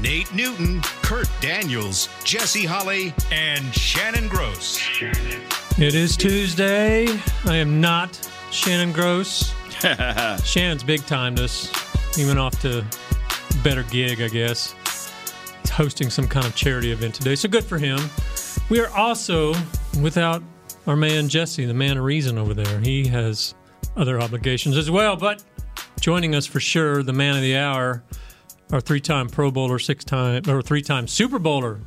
Nate Newton, Kurt Daniels, Jesse Holley, and Shannon Gross. It is Tuesday. I am not Shannon Gross. Shannon's big timed us. He went off to better gig, I guess. He's hosting some kind of charity event today, so good for him. We are also without our man Jesse, the man of reason over there. He has other obligations as well, but joining us for sure, the man of the hour, our three-time Pro Bowler, six-time or three-time Super Bowler,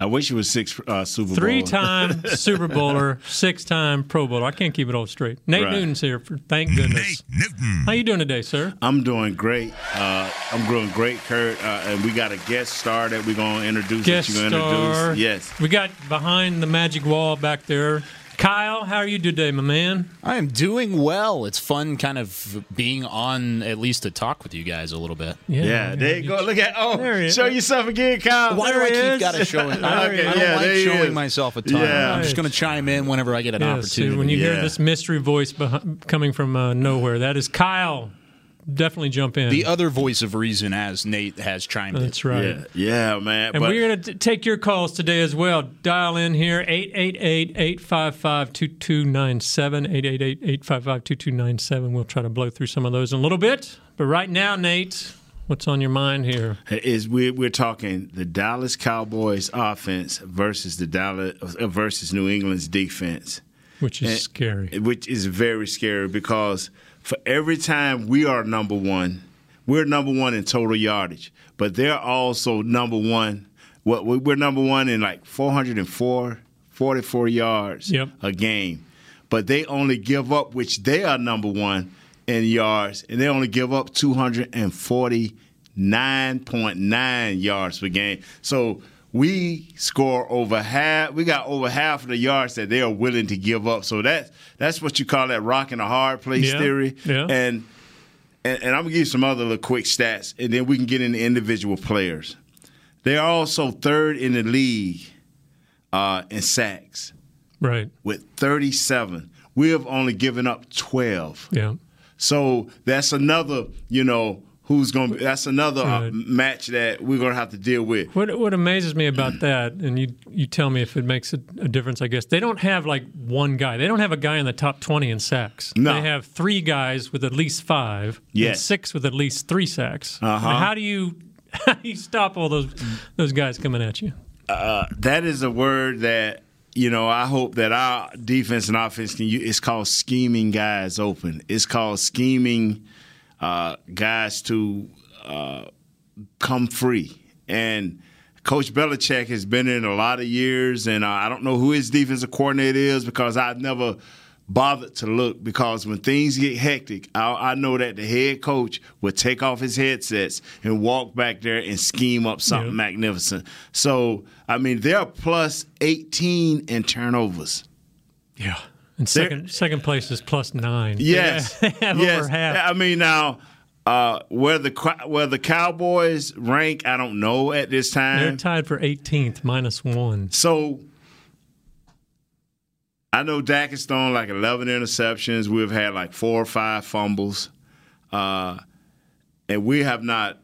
I wish it was six uh, Super Bowl. Three time Super Bowler, six time Pro Bowler. I can't keep it all straight. Nate Right. Newton's here. For, thank goodness. Newton. How you doing today, sir? I'm doing great. Uh, I'm doing great, Kurt. Uh, and we got a guest star that we're going to introduce. Guest that you're gonna star. introduce. Yes. We got behind the magic wall back there. Kyle, how are you today, my man? I am doing well. It's fun kind of being on at least to talk with you guys a little bit. Yeah, there you go. Look at oh, There he is. show yourself again, Kyle. Why do There I keep is. got to show it? I don't, Okay, I don't yeah, like showing is. myself a ton. Yeah. I'm just going to chime in whenever I get an Yes, opportunity. when you hear this mystery voice beh- coming from uh, nowhere, that is Kyle. Definitely jump in. the other voice of reason, as Nate has chimed in. That's right. Yeah, yeah, man. And but we're going to take your calls today as well. Dial in here 888-855-2297 888-855-2297. We'll try to blow through some of those in a little bit. But right now, Nate, what's on your mind here? is we're we're talking the Dallas Cowboys offense versus the Dallas uh, versus New England's defense. Which is And- scary. which is very scary because for every time we are number one, we're number one in total yardage, but they're also number one. What we- we're number one in like 404, 44 yards Yep. a game, but they only give up, which they are number one in yards, and they only give up 249.9 yards per game. So we score over half. We got over half of the yards that they are willing to give up. So that that's what you call that rock and a hard place Yeah, theory. yeah. And, and and I'm gonna give you some other little quick stats, and then we can get into individual players. They are also third in the league uh, in sacks Right. with 37. We have only given up 12. Yeah. So that's another, you know, who's going to be, that's another uh, Right. match that we're going to have to deal with. What what amazes me about that, and you you tell me if it makes a, a difference, I guess they don't have like one guy. They don't have a guy in the top twenty in sacks. No. They have three guys with at least five. and Yes. six with at least three sacks. Uh-huh. And how do you how do you stop all those those guys coming at you? Uh, that is a word that, you know, I hope that our defense and offense can use. It's called scheming guys open. It's called scheming uh, guys to uh, come free. And Coach Belichick has been in a lot of years, and uh, I don't know who his defensive coordinator is because I've never bothered to look because when things get hectic, I, I know that the head coach would take off his headsets and walk back there and scheme up something magnificent. So, I mean, they're plus 18 in turnovers. Yeah. And second second place is plus nine. Yes, yes. I mean, now uh, where the where the Cowboys rank, I don't know at this time. They're tied for 18th, minus one. So I know Dak has thrown like 11 interceptions. We've had like four or five fumbles, uh, and we have not,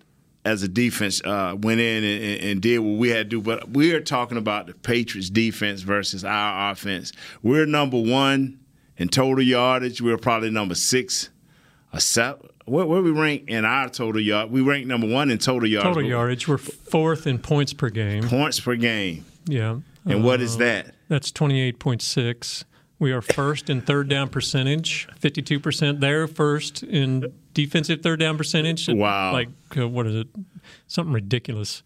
as a defense, uh, went in and, and, did what we had to do. But we are talking about the Patriots' defense versus our offense. We're number one in total yardage. We're probably number six or seven. Where, where we rank in our total yard? We rank number one in total yardage. Total yardage, we're fourth in points per game. points per game. Yeah. And what is Uh, that? That's 28.6. We are first in third down percentage, 52%. They're first in defensive third down percentage. Wow. Like, uh, what is it? Something ridiculous.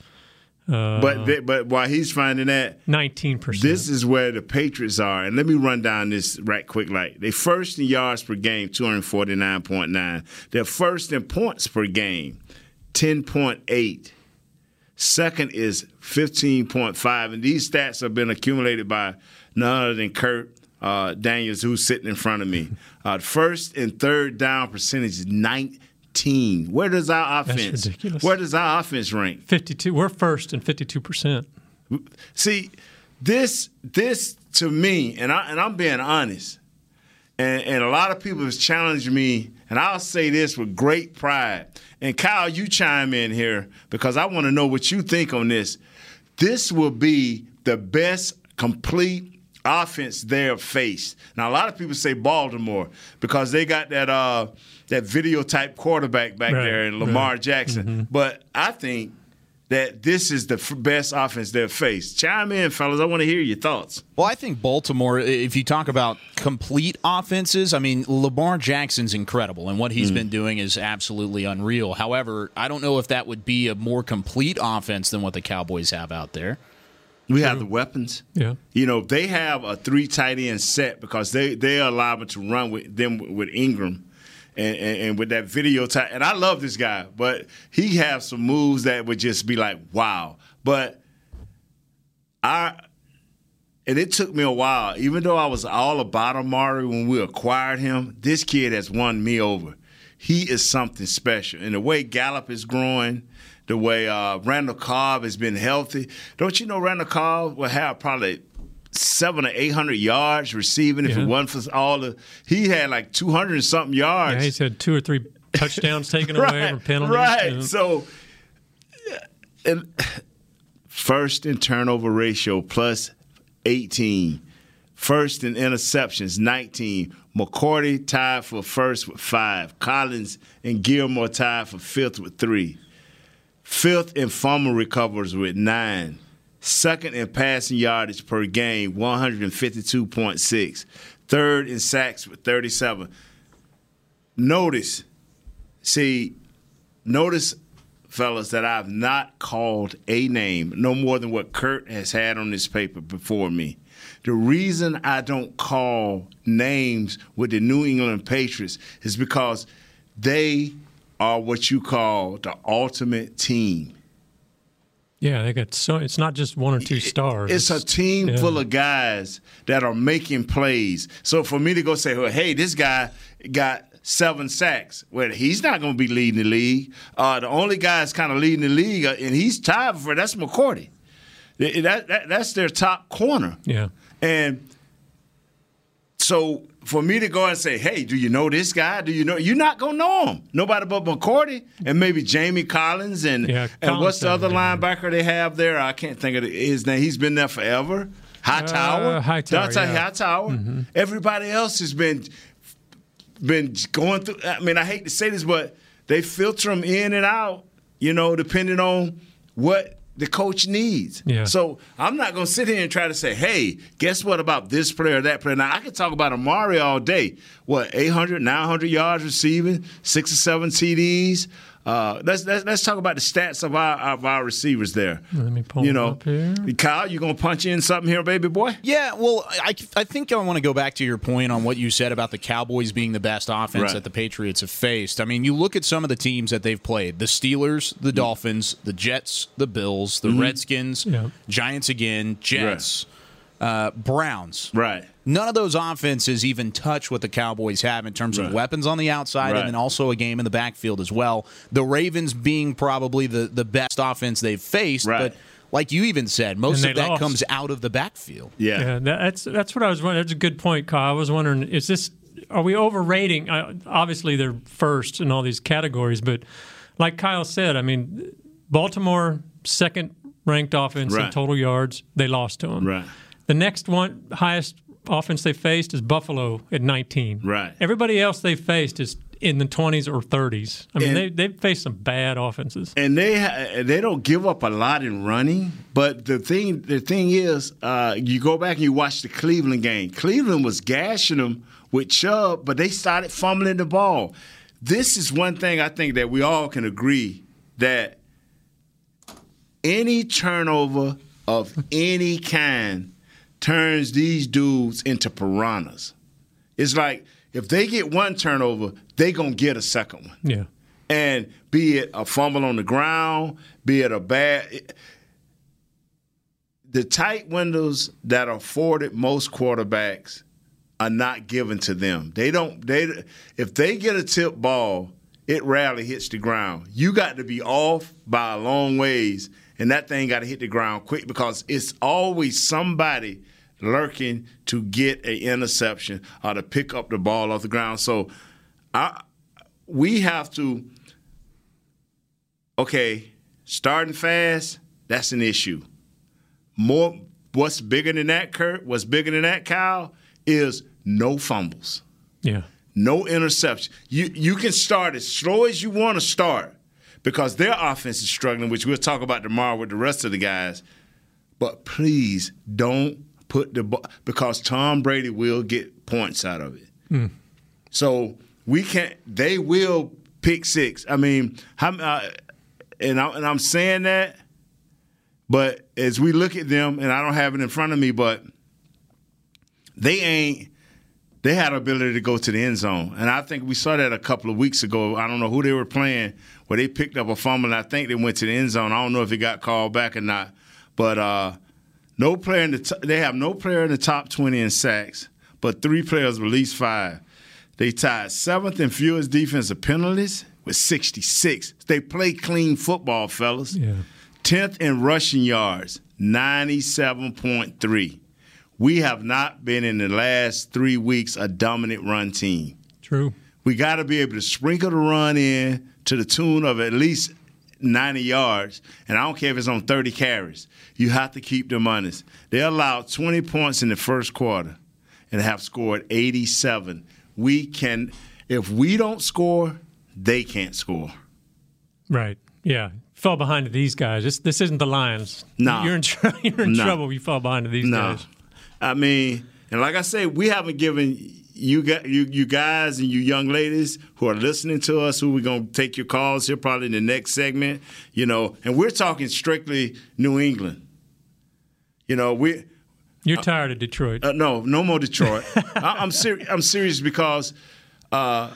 Uh, But th- but while he's finding that, 19%. this is where the Patriots are. And let me run down this right quick. Like they first in yards per game, two hundred forty nine point nine. They're first in points per game, ten point eight. Second is 15.5. And these stats have been accumulated by none other than Kurt uh, Daniels, who's sitting in front of me. Uh, first and third down percentage is 19. Where does our offense? Where does our offense rank? 52. We're first and 52%. See, this this to me, and I and I'm being honest, and, and a lot of people have challenged me, and I'll say this with great pride. And Kyle, you chime in here because I want to know what you think on this. This will be the best complete offense they have faced. Now a lot of people say Baltimore because they got that uh that video type quarterback back Right, there in Lamar right. Jackson. But I think that this is the f- best offense they've faced. Chime in, fellas. I want to hear your thoughts. Well, I think Baltimore, if you talk about complete offenses, I mean, Lamar Jackson's incredible, and what he's been doing is absolutely unreal. However, I don't know if that would be a more complete offense than what the Cowboys have out there. We have the weapons. Yeah. You know, they have a three tight end set because they they allow them to run with them with Ingram. And, and, and with that video type, and I love this guy, but he has some moves that would just be like, wow. But I, and it took me a while, even though I was all about Amari when we acquired him, this kid has won me over. He is something special. And the way Gallup is growing, the way uh, Randall Cobb has been healthy. Don't you know Randall Cobb will have probably seven or eight hundred yards receiving if Yeah. it wasn't for all the he had like two hundred and something yards. Yeah, he's had two or three touchdowns taken away from penalties. Right. Yeah. So, and first in turnover ratio plus 18. First in interceptions, 19. McCourty tied for first with five. Collins and Gilmore tied for fifth with three. Fifth in fumble recovers with nine. Second in passing yardage per game, 152.6. Third in sacks with 37. Notice, see, notice, fellas, that I've not called a name, no more than what Kurt has had on this paper before me. The reason I don't call names with the New England Patriots is because they are what you call the ultimate team. Yeah, they got so it's not just one or two stars. It's a team yeah. full of guys that are making plays. So for me to go say, well, hey, this guy got seven sacks, well, he's not going to be leading the league. Uh, the only guy that's kind of leading the league, uh, and he's tied for that's McCourty. That, that, that's their top corner. Yeah. And so for me to go and say, hey, do you know this guy? Do you know? You're not going to know him. Nobody but McCourty and maybe Jamie Collins and, Yeah, and what's the other linebacker they have there? I can't think of his name. He's been there forever. Hightower. Uh, Hightower, Dont'a yeah. Hightower. Everybody else has been been going through. I mean, I hate to say this, but they filter them in and out. You know, depending on what the coach needs. Yeah. So I'm not going to sit here and try to say, hey, guess what about this player or that player? Now, I could talk about Amari all day. What, 800, 900 yards receiving, six or seven TDs? Uh, let's, let's let's talk about the stats of our of our receivers there. Let me pull you know, up here. Kyle, you gonna punch in something here, baby boy? Yeah, well, I, I think I want to go back to your point on what you said about the Cowboys being the best offense Right. that the Patriots have faced. I mean, you look at some of the teams that they've played the Steelers, the Dolphins, the Jets, the Bills, the Redskins, Yeah. Giants again, Jets, uh, Browns. Right. None of those offenses even touch what the Cowboys have in terms Right. of weapons on the outside Right. and then also a game in the backfield as well. The Ravens being probably the, the best offense they've faced, Right. but like you even said, most of that lost. comes out of the backfield. Yeah. Yeah, that's that's what I was wondering. That's a good point, Kyle. I was wondering, is this are we overrating? Uh, obviously, they're first in all these categories, but like Kyle said, I mean, Baltimore second ranked offense in total yards. They lost to them. Right. The next one highest offense they faced is Buffalo at 19. Right. Everybody else they faced is in the 20s or 30s. I mean, And- they they've faced some bad offenses. and they ha- they don't give up a lot in running. But the thing the thing is, uh, you go back and you watch the Cleveland game. Cleveland was gashing them with Chubb, but they started fumbling the ball. This is one thing I think that we all can agree that any turnover of any kind turns these dudes into piranhas. It's like if they get one turnover, they gonna get a second one. Yeah. And be it a fumble on the ground, be it a bad the tight windows that are afforded most quarterbacks are not given to them. They don't they if they get a tip ball, it rarely hits the ground. You got to be off by a long ways and that thing got to hit the ground quick because it's always somebody lurking to get an interception or to pick up the ball off the ground. So I we have to okay, starting fast, that's an issue more what's bigger than that, Kurt, what's bigger than that, Kyle, is no fumbles. Yeah. No interception. You you can start as slow as you want to start because their offense is struggling, which we'll talk about tomorrow with the rest of the guys. But please don't put the ball because Tom Brady will get points out of it. Mm. So we can't. They will pick six. I mean, how, uh, and, I, and I'm saying that but as we look at them, and I don't have it in front of me, but they ain't. They had ability to go to the end zone, and I think we saw that a couple of weeks ago. I don't know who they were playing, where they picked up a fumble, and I think they went to the end zone. I don't know if it got called back or not, but uh, no player in the t- they have no player in the top twenty in sacks, but three players least five. They tied seventh in fewest defensive penalties with 66. They play clean football, fellas. Yeah. 10th in rushing yards, 97.3. We have not been in the last three weeks a dominant run team. True. We got to be able to sprinkle the run in to the tune of at least 90 yards, and I don't care if it's on 30 carries. You have to keep them honest. They allowed 20 points in the first quarter and have scored 87. We can, if we don't score, they can't score. Right. Yeah fall behind to these guys. This this isn't the Lions. No, you're in tr- you're in no. trouble. If you fall behind to these no. guys. I mean, and like I say, we haven't given you got you you guys and you young ladies who are listening to us, who we're gonna take your calls here probably in the next segment. You know, and we're talking strictly New England. You know, we. You're uh, tired of Detroit. Uh, no, no more Detroit. I, am serious. I'm serious because uh,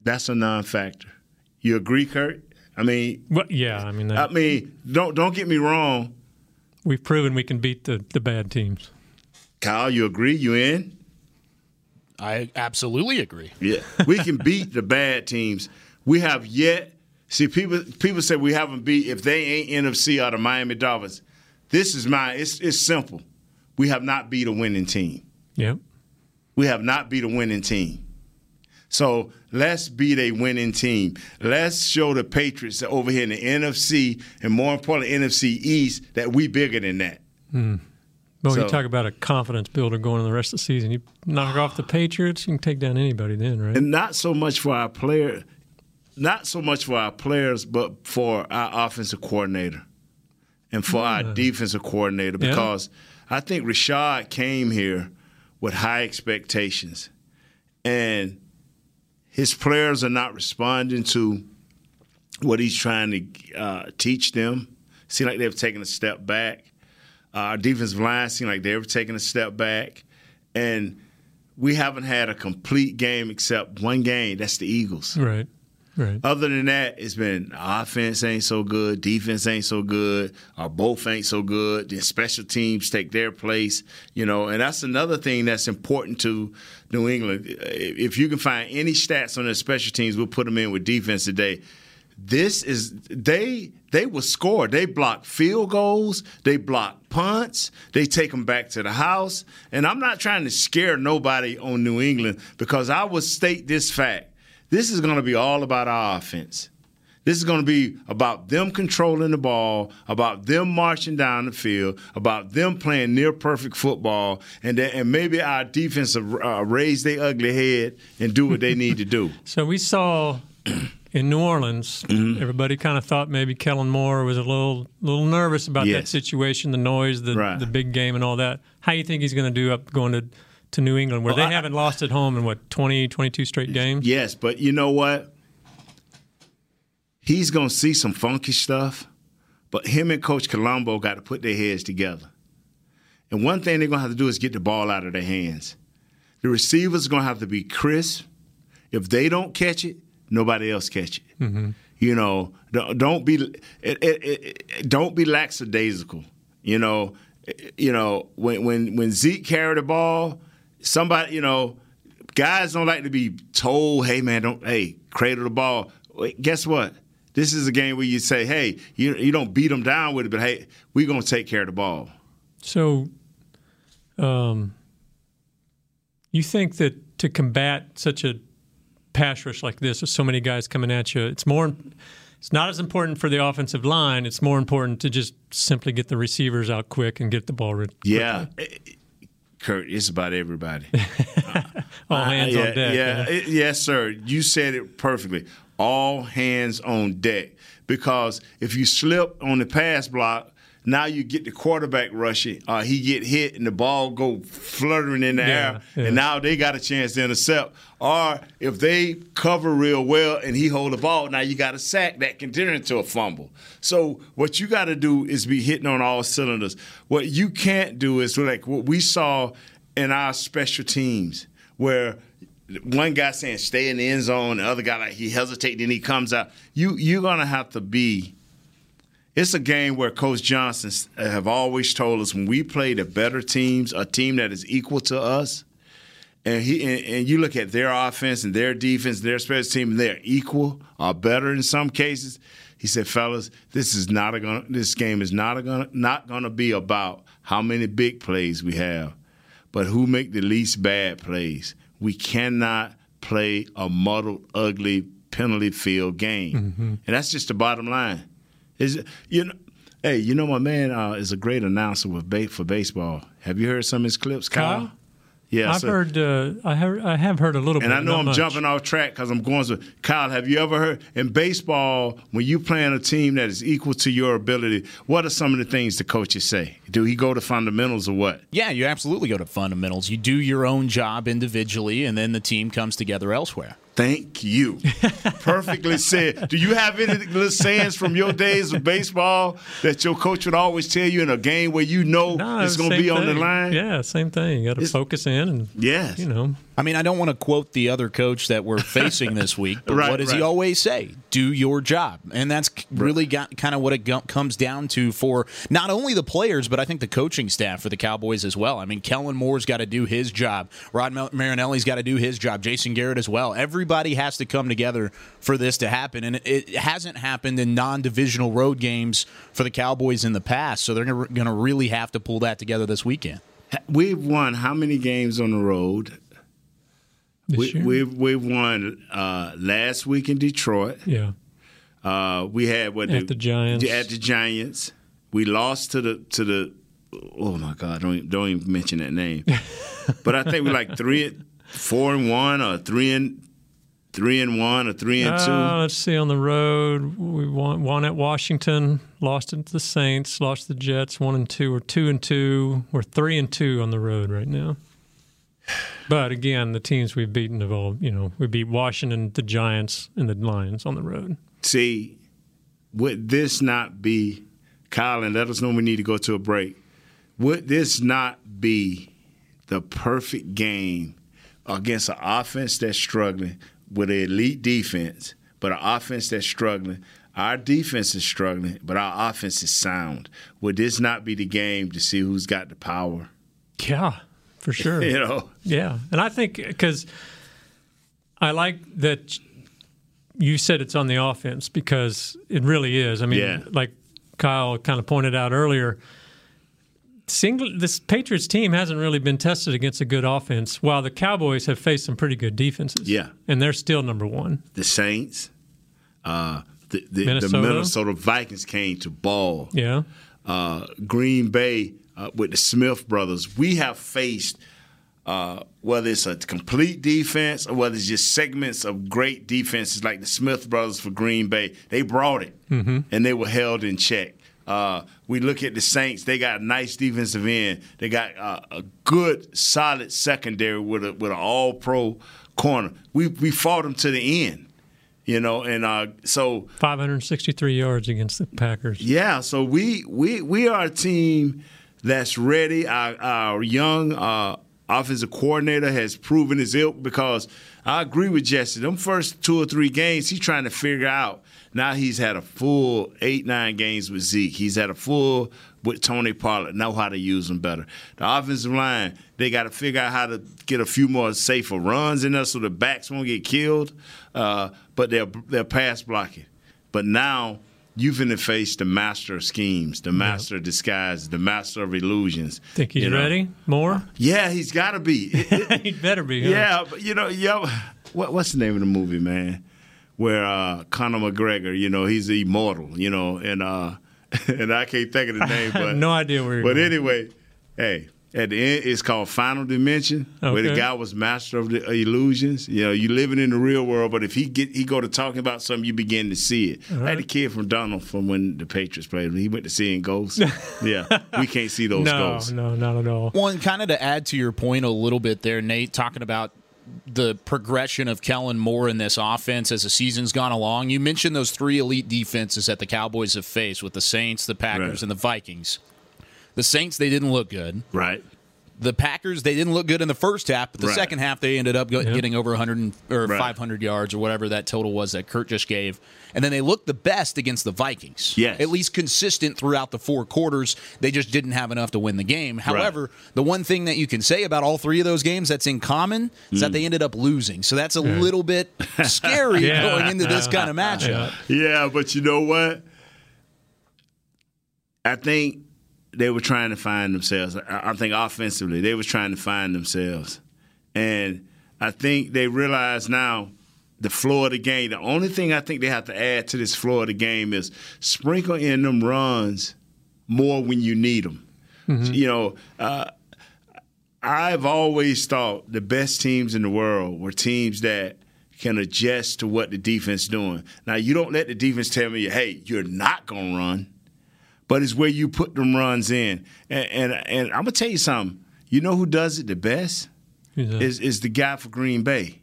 that's a non-factor. You agree, Kurt? I mean, well, yeah. I mean, that, I mean, don't don't get me wrong. We've proven we can beat the the bad teams. Kyle, you agree? You in? I absolutely agree. Yeah, we can beat the bad teams. We have yet. See, people people say we haven't beat if they ain't NFC or the Miami Dolphins. This is my. It's it's simple. We have not beat a winning team. Yep. We have not beat a winning team. So let's beat a winning team. Let's show the Patriots over here in the NFC and more importantly, NFC East that we bigger than that. Hmm. Well, so, you talk about a confidence builder going in the rest of the season. You knock off the Patriots, you can take down anybody then, right? And not so much for our player, not so much for our players, but for our offensive coordinator and for yeah. our defensive coordinator because yeah. I think Rashad came here with high expectations. And his players are not responding to what he's trying to uh, teach them. Seem like they've taken a step back. Uh, our defensive line seem like they've taken a step back, and we haven't had a complete game except one game. That's the Eagles. Right. Right. Other than that, it's been offense ain't so good, defense ain't so good, or both ain't so good. The special teams take their place, you know, and that's another thing that's important to New England. If you can find any stats on their special teams, we'll put them in with defense today. This is they they will score. They block field goals. They block punts. They take them back to the house. And I'm not trying to scare nobody on New England because I will state this fact this is going to be all about our offense. This is going to be about them controlling the ball, about them marching down the field, about them playing near perfect football, and then, and maybe our defense will uh, raise their ugly head and do what they need to do. So we saw in New Orleans, mm-hmm. everybody kind of thought maybe Kellen Moore was a little little nervous about yes. that situation, the noise, the right. the big game, and all that. How you think he's going to do up going to to New England, where well, they I, haven't lost at home in what 20, 22 straight games. Yes, but you know what? He's going to see some funky stuff, but him and Coach Colombo got to put their heads together. And one thing they're going to have to do is get the ball out of their hands. The receivers are going to have to be crisp. If they don't catch it, nobody else catch it. Mm-hmm. You know, don't, don't be it, it, it, don't be lackadaisical. You know, eh, you know when when when Zeke carried the ball, somebody you know guys don't like to be told, "Hey man, don't hey cradle the ball." Guess what? This is a game where you say, "Hey, you you don't beat them down with it, but hey, we're gonna take care of the ball." So, um, you think that to combat such a pass rush like this with so many guys coming at you, it's more it's not as important for the offensive line. It's more important to just simply get the receivers out quick and get the ball rid. Yeah. Kurt, it's about everybody. All hands uh, yeah, on deck. Yeah, it, yes, sir. You said it perfectly. All hands on deck. Because if you slip on the pass block, now you get the quarterback rushing. Uh, he get hit and the ball go fluttering in the Yeah, air, yeah. and now they got a chance to intercept. Or if they cover real well and he hold the ball, now you got a sack that can turn into a fumble. So what you got to do is be hitting on all cylinders. What you can't do is like what we saw in our special teams, where one guy saying stay in the end zone, the other guy like he hesitates, then he comes out. You you're gonna have to be it's a game where Coach Johnson have always told us when we play the better teams, a team that is equal to us, and he and, and you look at their offense and their defense, their special team, and they're equal or better in some cases. He said, "Fellas, this is not a gonna. This game is not a gonna not gonna be about how many big plays we have, but who make the least bad plays. We cannot play a muddled, ugly penalty field game, mm-hmm. and that's just the bottom line." Is you know, hey, you know my man uh, is a great announcer with ba- for baseball. Have you heard some of his clips, Kyle? Kyle? Yeah, I've so- heard. Uh, I have. I have heard a little and bit. I know I'm much. jumping off track because I'm going to Kyle. Have you ever heard in baseball when you play playing a team that is equal to your ability? What are some of the things the coaches say? Do he go to fundamentals or what? Yeah, you absolutely go to fundamentals. You do your own job individually, and then the team comes together elsewhere. Thank you. Perfectly said. Do you have any little sayings from your days of baseball that your coach would always tell you in a game where you know No, it's going to be on the line? Yeah, same thing. You got to focus in and Yes. you know. I mean, I don't want to quote the other coach that we're facing this week, but Right, what does right. he always say? Do your job. And that's really got kind of what it comes down to for not only the players, but I think the coaching staff for the Cowboys as well. I mean, Kellen Moore's got to do his job. Rod Marinelli's got to do his job. Jason Garrett as well. Everybody has to come together for this to happen. And it, it hasn't happened in non divisional road games for the Cowboys in the past. So they're going to really have to pull that together this weekend. We've won how many games on the road? We, year. we've we've won uh, last week in Detroit. yeah. Uh, we had what At the Giants. At the Giants, we lost to the to the. Oh my God! Don't even- don't even mention that name. but I think we're like three, four and one, or three and three and one, or three and Uh, two. let's see. On the road, we won, won at Washington, lost to the Saints, lost the Jets, one and two. We're two and two. We're three and two on the road right now. But again, the teams we've beaten have all, you know, we beat Washington, the Giants, and the Lions on the road. See, would this not be, Kyle? And let us know we need to go to a break. Would this not be the perfect game against an offense that's struggling with an elite defense, but an offense that's struggling? Our defense is struggling, but our offense is sound. Would this not be the game to see who's got the power? Yeah, for sure. You know, Yeah, and I think because I like that you said it's on the offense because it really is. I mean, Yeah. like Kyle kind of pointed out earlier, single this Patriots team hasn't really been tested against a good offense, while the Cowboys have faced some pretty good defenses. Yeah. and they're still number one. the Saints, uh, the, the, the Minnesota. Minnesota Vikings came to ball. Yeah, uh, Green Bay uh, with the Smith brothers, we have faced uh, whether it's a complete defense or whether it's just segments of great defenses like the Smith brothers for Green Bay. They brought it and they were held in check. Uh, we look at the Saints; they got a nice defensive end. They got uh, a good, solid secondary with a with an All Pro corner. We we fought them to the end, you know, and uh, so 563 yards against the Packers. yeah, so we we we are a team that's ready. Our, our young uh, offensive coordinator has proven his ilk because I agree with Jesse. Them first two or three games, he's trying to figure out. Now he's had a full eight, nine games with Zeke. He's had a full with Tony Pollard, know how to use them better. The offensive line, they got to figure out how to get a few more safer runs in there so the backs won't get killed. Uh, but they're they're pass blocking. But now you've been to face the master of schemes, the master of disguise, the master of illusions. Think he's you know? ready? More? Yeah, he's got to be. he better be. Huh? Yeah, but you know, yo, what, what's the name of the movie, man? Where uh, Conor McGregor, you know, he's immortal, you know, and uh, and I can't think of the name, I but have no idea where. But going. anyway, hey, at the end, it's called Final Dimension, where the guy was master of the illusions. You know, you living in the real world, but if he get he go to talking about something, you begin to see it. Like the uh-huh. kid from Donald from when the Patriots played, he went to seeing ghosts. yeah, we can't see those no, ghosts. no, not at all. Well, and kind of to add to your point a little bit there, Nate, talking about the progression of Kellen Moore in this offense as the season's gone along. You mentioned those three elite defenses that the Cowboys have faced with the Saints, the Packers, Right. and the Vikings. The Saints, they didn't look good. Right. The Packers, they didn't look good in the first half, but the Right. second half they ended up go- Yeah. getting over 100 or Right. 500 yards or whatever that total was that Kurt just gave. And then they looked the best against the Vikings. Yes. At least consistent throughout the four quarters. They just didn't have enough to win the game. However, the one thing that you can say about all three of those games that's in common is Mm. that they ended up losing. So that's a little bit scary Yeah. going into this kind of matchup. Yeah, but you know what? I think they were trying to find themselves. I I think offensively, they were trying to find themselves, and I think they realize now the flow of the game. The only thing I think they have to add to this flow of the game is sprinkle in them runs more when you need them. You know, uh, I've always thought the best teams in the world were teams that can adjust to what the defense doing. Now you don't let the defense tell me, "Hey, you're not gonna run," but it's where you put them runs in. And and, and I'm gonna tell you something. You know who does it the best is is the guy for Green Bay.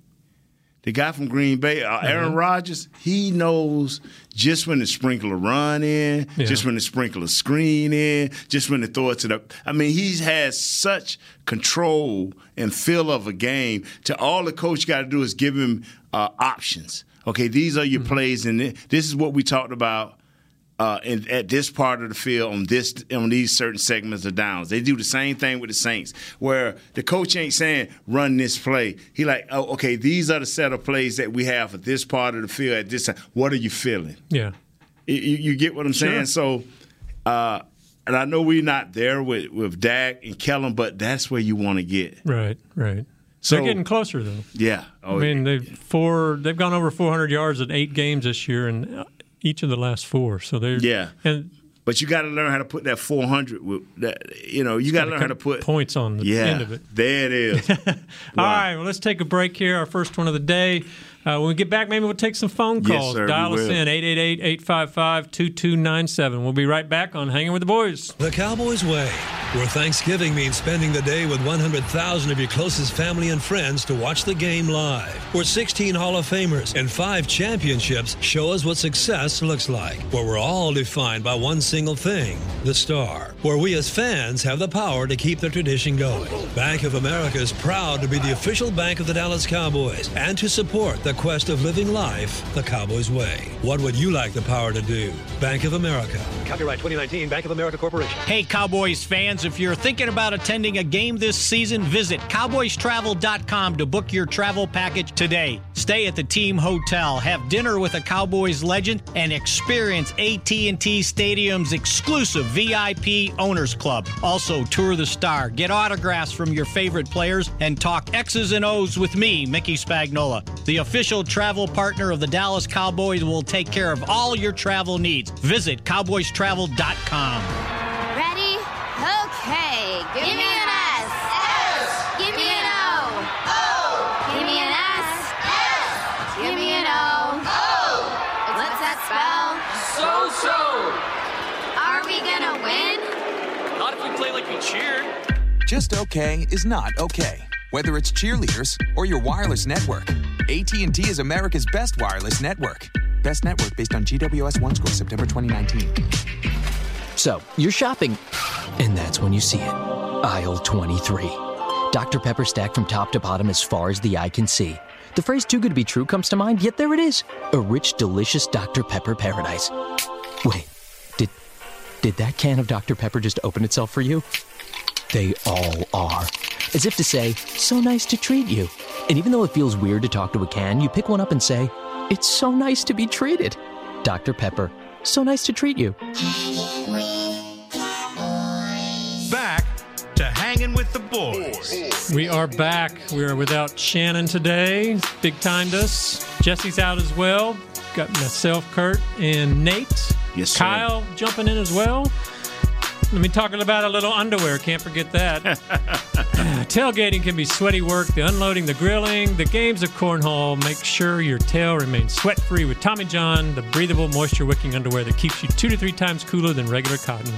The guy from Green Bay, uh, Aaron Mm-hmm. Rodgers, he knows just when to sprinkle a run in, Yeah. just when to sprinkle a screen in, just when to throw it to the. I mean, he has such control and feel of a game. To all the coach got to do is give him uh, options. Okay, these are your Mm-hmm. plays, and this is what we talked about uh, in, at this part of the field on this on these certain segments of downs. They do the same thing with the Saints, where the coach ain't saying run this play. He like, oh, okay, these are the set of plays that we have for this part of the field at this time. What are you feeling? yeah. You, you get what I'm saying? So, uh, and I know we're not there with with Dak and Kellen, but that's where you want to get. Right, right. So They're getting closer though. yeah. Oh, I mean, they've four. They've gone over 400 yards in eight games this year, and each of the last four. So they're Yeah. and but you got to learn how to put that 400. With that, you know, you got to learn how to put points on the Yeah, end of it. there it is. All right, well, let's take a break here. Our first one of the day. Uh, when we get back, maybe we'll take some phone Yes, calls. sir, we Dial us will. in 888 855 2297. We'll be right back on Hanging with the Boys. The Cowboys Way, where Thanksgiving means spending the day with 100,000 of your closest family and friends to watch the game live. Where 16 Hall of Famers and five championships show us what success looks like. Where we're all defined by one single thing the star. Where we as fans have the power to keep the tradition going. Bank of America is proud to be the official bank of the Dallas Cowboys and to support the quest of living life the Cowboys Way. What would you like the power to do? Bank of America. Copyright 2019 Bank of America Corporation. Hey, Cowboys fans, if you're thinking about attending a game this season, visit cowboystravel.com to book your travel package today. Stay at the team hotel, have dinner with a Cowboys legend, and experience AT&T Stadium's exclusive VIP Owners Club. Also, tour the star, get autographs from your favorite players, and talk X's and O's with me, Mickey Spagnola. The official travel partner of the Dallas Cowboys will take care of all your travel needs. Visit cowboystravel.com. Ready? Okay. Give, me an S. S. Give me an O. O. Give me an S. S. Give me an O. O. What's that spell? So so. Are we gonna win? Not if we play like we cheered. Just okay is not okay. Whether it's cheerleaders or your wireless network, AT&T is America's best wireless network. Best network based on GWS One score September 2019. So, you're shopping, and that's when you see it. Aisle 23. Dr. Pepper stacked from top to bottom as far as the eye can see. The phrase too good to be true comes to mind, yet there it is. A rich, delicious Dr. Pepper paradise. Wait, did did that can of Dr. Pepper just open itself for you? They all are. As if to say, so nice to treat you. And even though it feels weird to talk to a can, you pick one up and say, it's so nice to be treated. Dr. Pepper, so nice to treat you. Back to hanging with the boys. We are back. We are without Shannon today. Big timed us. Jesse's out as well. Got myself, Kurt, and Nate. Yes, sir. Kyle jumping in as well. Let me talking about a little underwear. Can't forget that. Tailgating can be sweaty work. The unloading, the grilling, the games of cornhole. Make sure your tail remains sweat free with Tommy John, the breathable, moisture wicking underwear that keeps you two to three times cooler than regular cotton.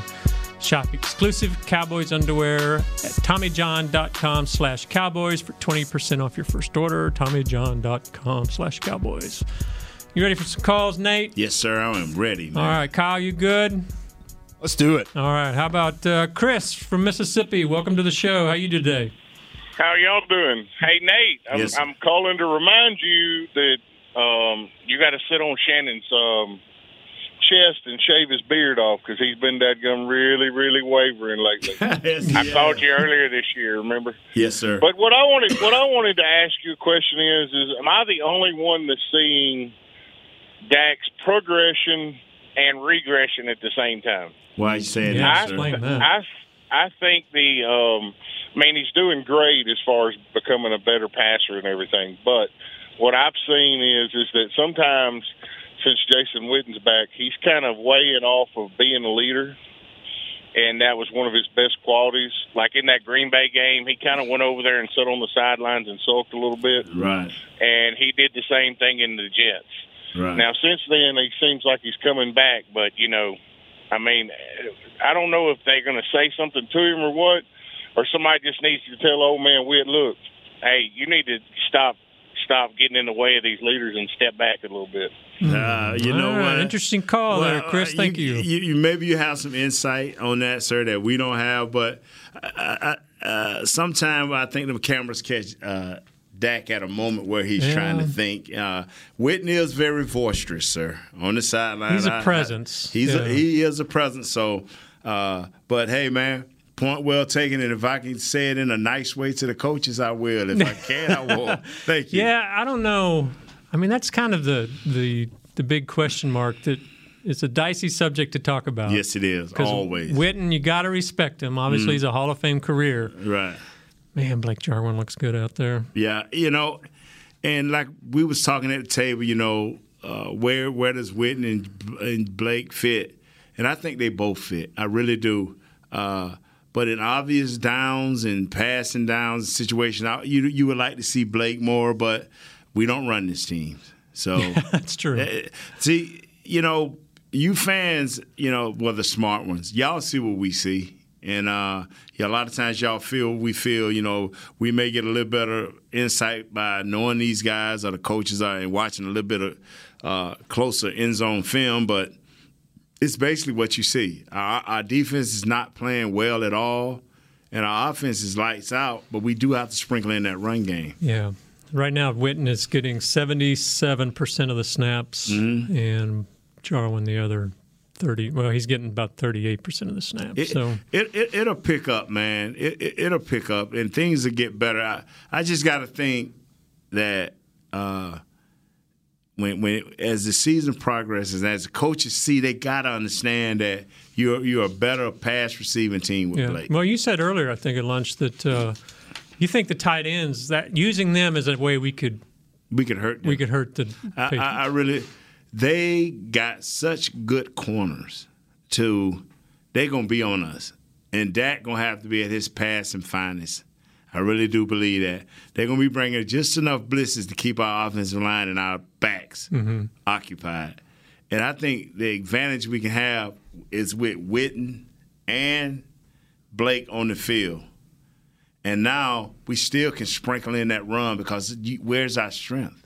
Shop exclusive Cowboys underwear at TommyJohn.com slash Cowboys for 20% off your first order. TommyJohn.com slash Cowboys. You ready for some calls, Nate? Yes, sir. I am ready, man. All right, Kyle, you good? Let's do it. All right. How about uh, Chris from Mississippi? Welcome to the show. How you today? How y'all doing? Hey Nate, I'm, Yes. I'm calling to remind you that um, you got to sit on Shannon's um, chest and shave his beard off because he's been that gum really, really wavering lately. I called you earlier this year, remember? Yes, sir. But what I wanted, what I wanted to ask you a question is, is am I the only one that's seeing Dak's progression and regression at the same time? Why you saying I, that, sir? I, I think the, um, I mean, he's doing great as far as becoming a better passer and everything. But what I've seen is, is that sometimes since Jason Witten's back, he's kind of weighing off of being a leader. And that was one of his best qualities. Like in that Green Bay game, he kind of went over there and sat on the sidelines and sulked a little bit. Right. And he did the same thing in the Jets. Right. Now, since then, he seems like he's coming back, but you know, I mean, I don't know if they're going to say something to him or what, or somebody just needs to tell old man Witt, look, hey, you need to stop, stop getting in the way of these leaders and step back a little bit. Uh, you know All right, what? Interesting call there, Chris. uh, Thank you. You, you. Maybe you have some insight on that, sir, that we don't have. But uh, uh, sometimes I think the cameras catch uh, Dak at a moment where he's Yeah. trying to think. Uh, Witten is very boisterous, sir, on the sideline. He's a I- I- presence. he's Yeah. a, he is a presence. So, uh, but hey, man. Point well taken, and if I can say it in a nice way to the coaches, I will. If I can, I will. Thank you. Yeah, I don't know. I mean, that's kind of the the the big question mark that it's a dicey subject to talk about. Yes, it is. Always. Witten, you got to respect him. Obviously, Mm. he's a Hall of Fame career. Right. Man, Blake Jarwin looks good out there. Yeah, you know, and like we was talking at the table, you know, uh, where where does Witten and, and Blake fit? And I think they both fit. I really do. Uh, but in obvious downs and passing downs situation, I- you you would like to see Blake more, but we don't run this team, so that's true. Uh, see, you know, you fans, you know, well the smart ones, y'all see what we see. And uh, yeah, a lot of times y'all feel we feel, you know, we may get a little better insight by knowing these guys or the coaches are and watching a little bit of uh, closer end zone film, but it's basically what you see. Our, our defense is not playing well at all, and our offense is lights out, but we do have to sprinkle in that run game. Yeah. Right now, Witten is getting 77% of the snaps, Mm-hmm. and Jarwin the other 30. Well, he's getting about 38% of the snaps. It, so it, it it'll pick up, man. It, it it'll pick up, and things will get better. I, I just got to think that uh, when when as the season progresses, as the coaches see, they got to understand that you're you're a better pass receiving team with yeah. Blake. Well, you said earlier, I think at lunch that uh, you think the tight ends that using them as a way we could we could hurt we could hurt the I, I, I really, they got such good corners to, they're gonna be on us, and Dak gonna have to be at his pass and finest. I really do believe that they're gonna be bringing just enough blitzes to keep our offensive line and our backs Mhm. occupied. And I think the advantage we can have is with Witten and Blake on the field. And now we still can sprinkle in that run because where's our strength?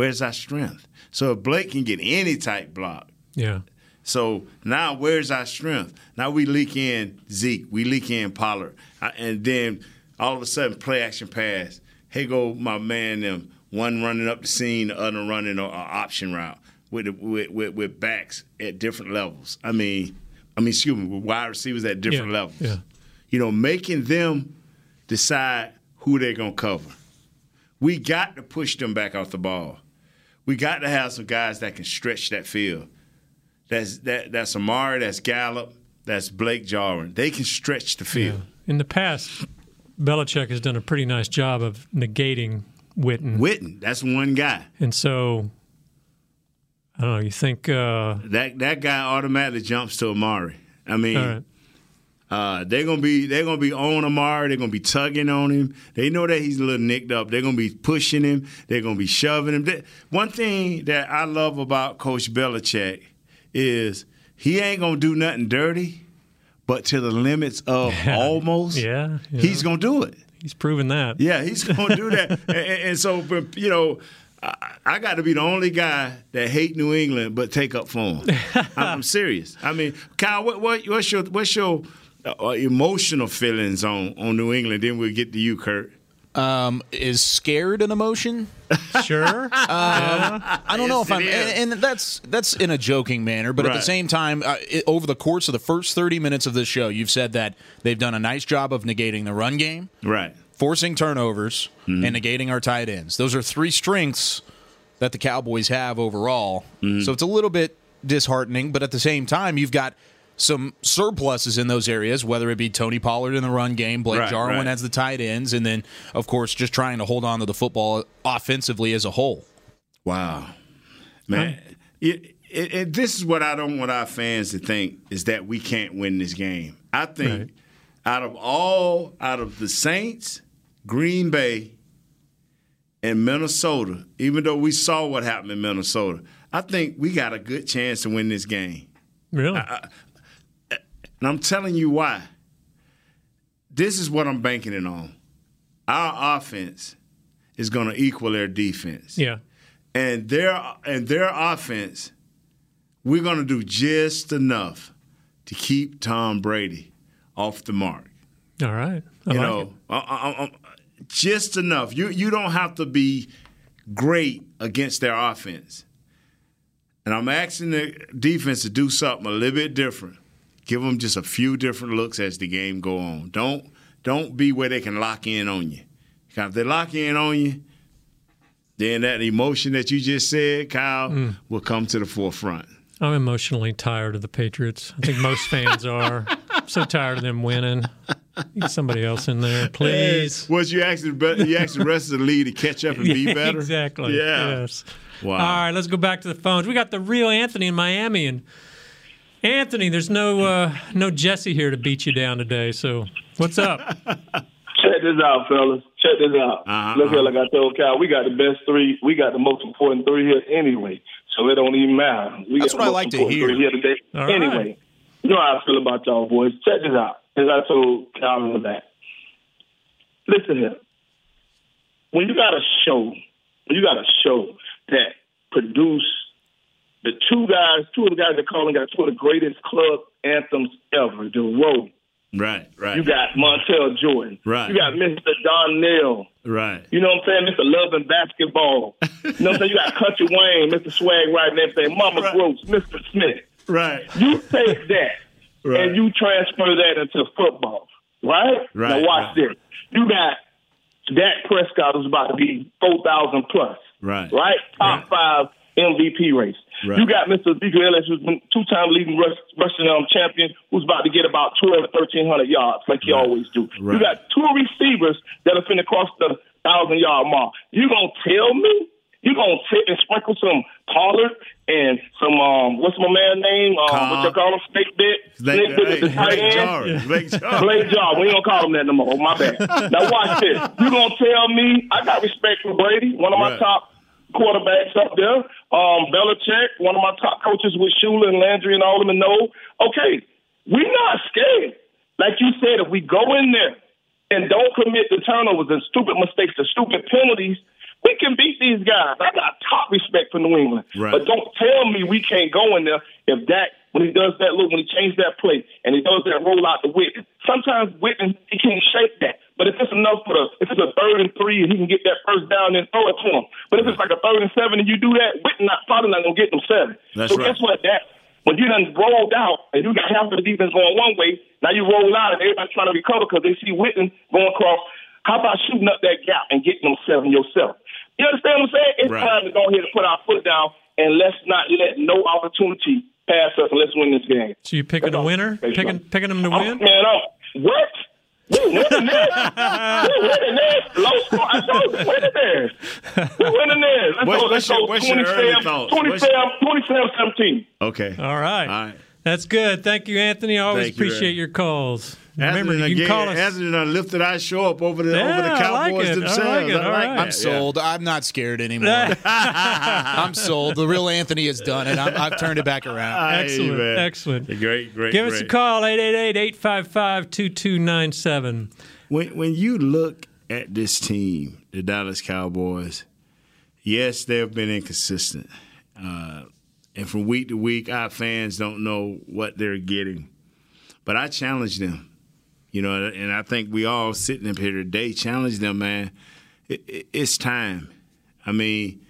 Where's our strength? So if Blake can get any type block, yeah. so now where's our strength? Now we leak in Zeke, we leak in Pollard, Uh, and then all of a sudden play action pass. Hey, go my man them one running up the scene, the other running an option route with, with, with with backs at different levels. I mean, I mean, excuse me, with wide receivers at different Yeah, levels. yeah. You know, making them decide who they're gonna cover. We got to push them back off the ball. We got to have some guys that can stretch that field. That's that that's Amari, that's Gallup, that's Blake Jarwin. They can stretch the field. In the past, Belichick has done a pretty nice job of negating Witten. Witten, that's one guy. And so, I don't know. You think uh, That that guy automatically jumps to Amari. I mean, right. Uh, they're gonna be they're gonna be on Amari. They're gonna be tugging on him. They know that he's a little nicked up. They're gonna be pushing him. They're gonna be shoving him. They- one thing that I love about Coach Belichick is he ain't gonna do nothing dirty, but to the limits of almost. Yeah, yeah. he's gonna do it. he's proven that? Yeah, he's gonna do that. and, and- so, but, you know, I, I got to be the only guy that hate New England but take up for him. I'm serious. I mean, Kyle, what, what, what's your what's your uh, emotional feelings on on New England? Then we'll get to you, Kurt. Um, is scared an emotion? Sure. Um, I don't know Yes, if I'm, and, and that's that's in a joking manner, but at the same time, uh, it, over the course of the first 30 minutes of this show, you've said that they've done a nice job of negating the run game, Right. forcing turnovers, Mm-hmm. and negating our tight ends. Those are three strengths that the Cowboys have overall. Mm-hmm. So it's a little bit disheartening, but at the same time, you've got some surpluses in those areas, whether it be Tony Pollard in the run game, Blake Right, Jarwin right. as the tight ends, and then, of course, just trying to hold on to the football offensively as a whole. Wow, man. It, it, it, this is what I don't want our fans to think is that we can't win this game. I think Right. out of all, out of the Saints, Green Bay, and Minnesota, even though we saw what happened in Minnesota, I think we got a good chance to win this game. Really? And I'm telling you why. This is what I'm banking it on. Our offense is going to equal their defense yeah. and their and their offense, we're going to do just enough to keep Tom Brady off the mark. All right. I you like know. I- I- I- just enough. You you don't have to be great against their offense. And I'm asking the defense to do something a little bit different. Give them just a few different looks as the game go on. Don't don't be where they can lock in on you. if they lock in on you, then that emotion that you just said, Kyle, Mm. will come to the forefront. I'm emotionally tired of the Patriots. I think most fans are. I'm so tired of them winning. Get somebody else in there, please. Was you asked the you asked the rest of the league to catch up and be better? Exactly. Yeah. Yes. Wow. All right, let's go back to the phones. We got the real Anthony in Miami, and Anthony, there's no uh, no Jesse here to beat you down today. So what's up? Check this out, fellas. Check this out. Uh-huh, Look here, like I told Cal, we got the best three. We got the most important three here anyway, so it don't even matter. We That's got what I like to hear. Three here today. All right. anyway, you know how I feel about y'all boys. Check this out. As I told Cal in the back. Listen here. When you got a show, when you got a show that produce the two guys, two of the guys that calling got two of the greatest club anthems ever, the road. Right, right. You got Montel Jordan. Right. You got Mr. Donnell. right. You know what I'm saying? Mr. Love and Basketball. You know what I'm saying? You got Country Wayne, Mr. Swag right and everything, Mama Right. Gross, Mr. Smith. Right. You take that Right. and you transfer that into football, right? Right, Now watch right. this. You got Dak Prescott who's about to be 4,000 plus, Right. right? Top five MVP race. Right. You got Mr. Ezekiel Elliott, who's been two-time leading rush, rushing um, champion, who's about to get about 12 1,300 yards, like he Right. always do. Right. You got two receivers that are finna cross the thousand-yard mark. You gonna tell me you gonna take and sprinkle some Pollard and some um, what's my man name? Um, what you call him? Snake bit. Snake bit is the tight end. Blake Jarwin. Blake. We ain't gonna call him that no more. My bad. now watch this. You gonna tell me I got respect for Brady, one of my Right. top quarterbacks up there. Um, Belichick, one of my top coaches with Shula and Landry and all of them. And know, okay, we're not scared. Like you said, if we go in there and don't commit the turnovers and stupid mistakes, the stupid penalties, we can beat these guys. I got top respect for New England. Right. But don't tell me we can't go in there if Dak, when he does that look, when he changed that play and he does that roll out to Witten. Sometimes Witten, he can't shake that. But if it's enough for the, if it's a third and three and he can get that first down, then throw it to him. But if it's like a third and seven and you do that, Witten not probably not gonna get them seven. That's so right. guess what? That when you done rolled out and you got half of the defense going one way, now you roll out and everybody's trying to recover because they see Witten going across. How about shooting up that gap and getting them seven yourself? You understand what I'm saying? It's Right. time to go ahead and put our foot down and let's not let no opportunity pass us and let's win this game. So you picking a winner? Picking picking them to I'm- win? Man, I'm, what? We winning this. we winning this. Low score. I told you, we winning this. We winning this. Let's What's- go. Let's what's your- go. what's your early 27, thoughts? 27, 27, 17. Okay. All right. All right. That's good. Thank you, Anthony. I always Thank appreciate Ray. your calls. Remember, you can again, call us. Anthony done lifted our show up over the Yeah, over the I like Cowboys it. I themselves. like it. All right. that. I'm sold. I'm not scared anymore. I'm sold. The real Anthony has done it. I'm, I've turned it back around. Excellent. man. Excellent. Great, great. Give us a call, 888-855-2297. When when you look at this team, the Dallas Cowboys, yes, they've been inconsistent, uh, and from week to week, our fans don't know what they're getting. But I challenge them, you know, and I think we all sitting up here today challenge them, man. It, it, it's time. I mean,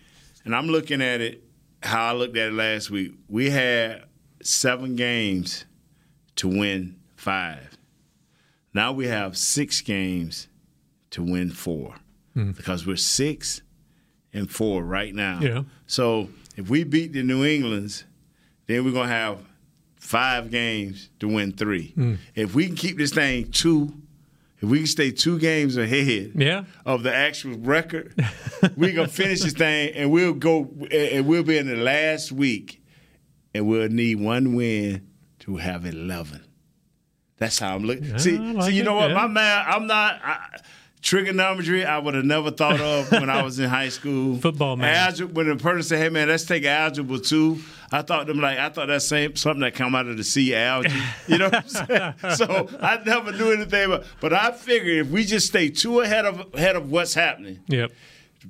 and I'm looking at it how I looked at it last week. We had seven games to win five. Now we have six games to win four Hmm. because we're six and four right now. Yeah. So if we beat the New Englands, then we're gonna have five games to win three. Hmm. If we can keep this thing two, if we can stay two games ahead Yeah. of the actual record, we're gonna finish this thing and we'll go and we'll be in the last week and we'll need one win to have eleven. That's how I'm looking. see, like see, you know it, what? yeah. My man, I'm not. I, trigonometry, I would have never thought of when I was in high school. Football man. Algebra, when a person said, "Hey man, let's take algebra two, I thought them like I thought that's same something that come out of the sea algae. You know what I'm saying? so I never knew anything about. But I figured if we just stay two ahead of ahead of what's happening, Yep.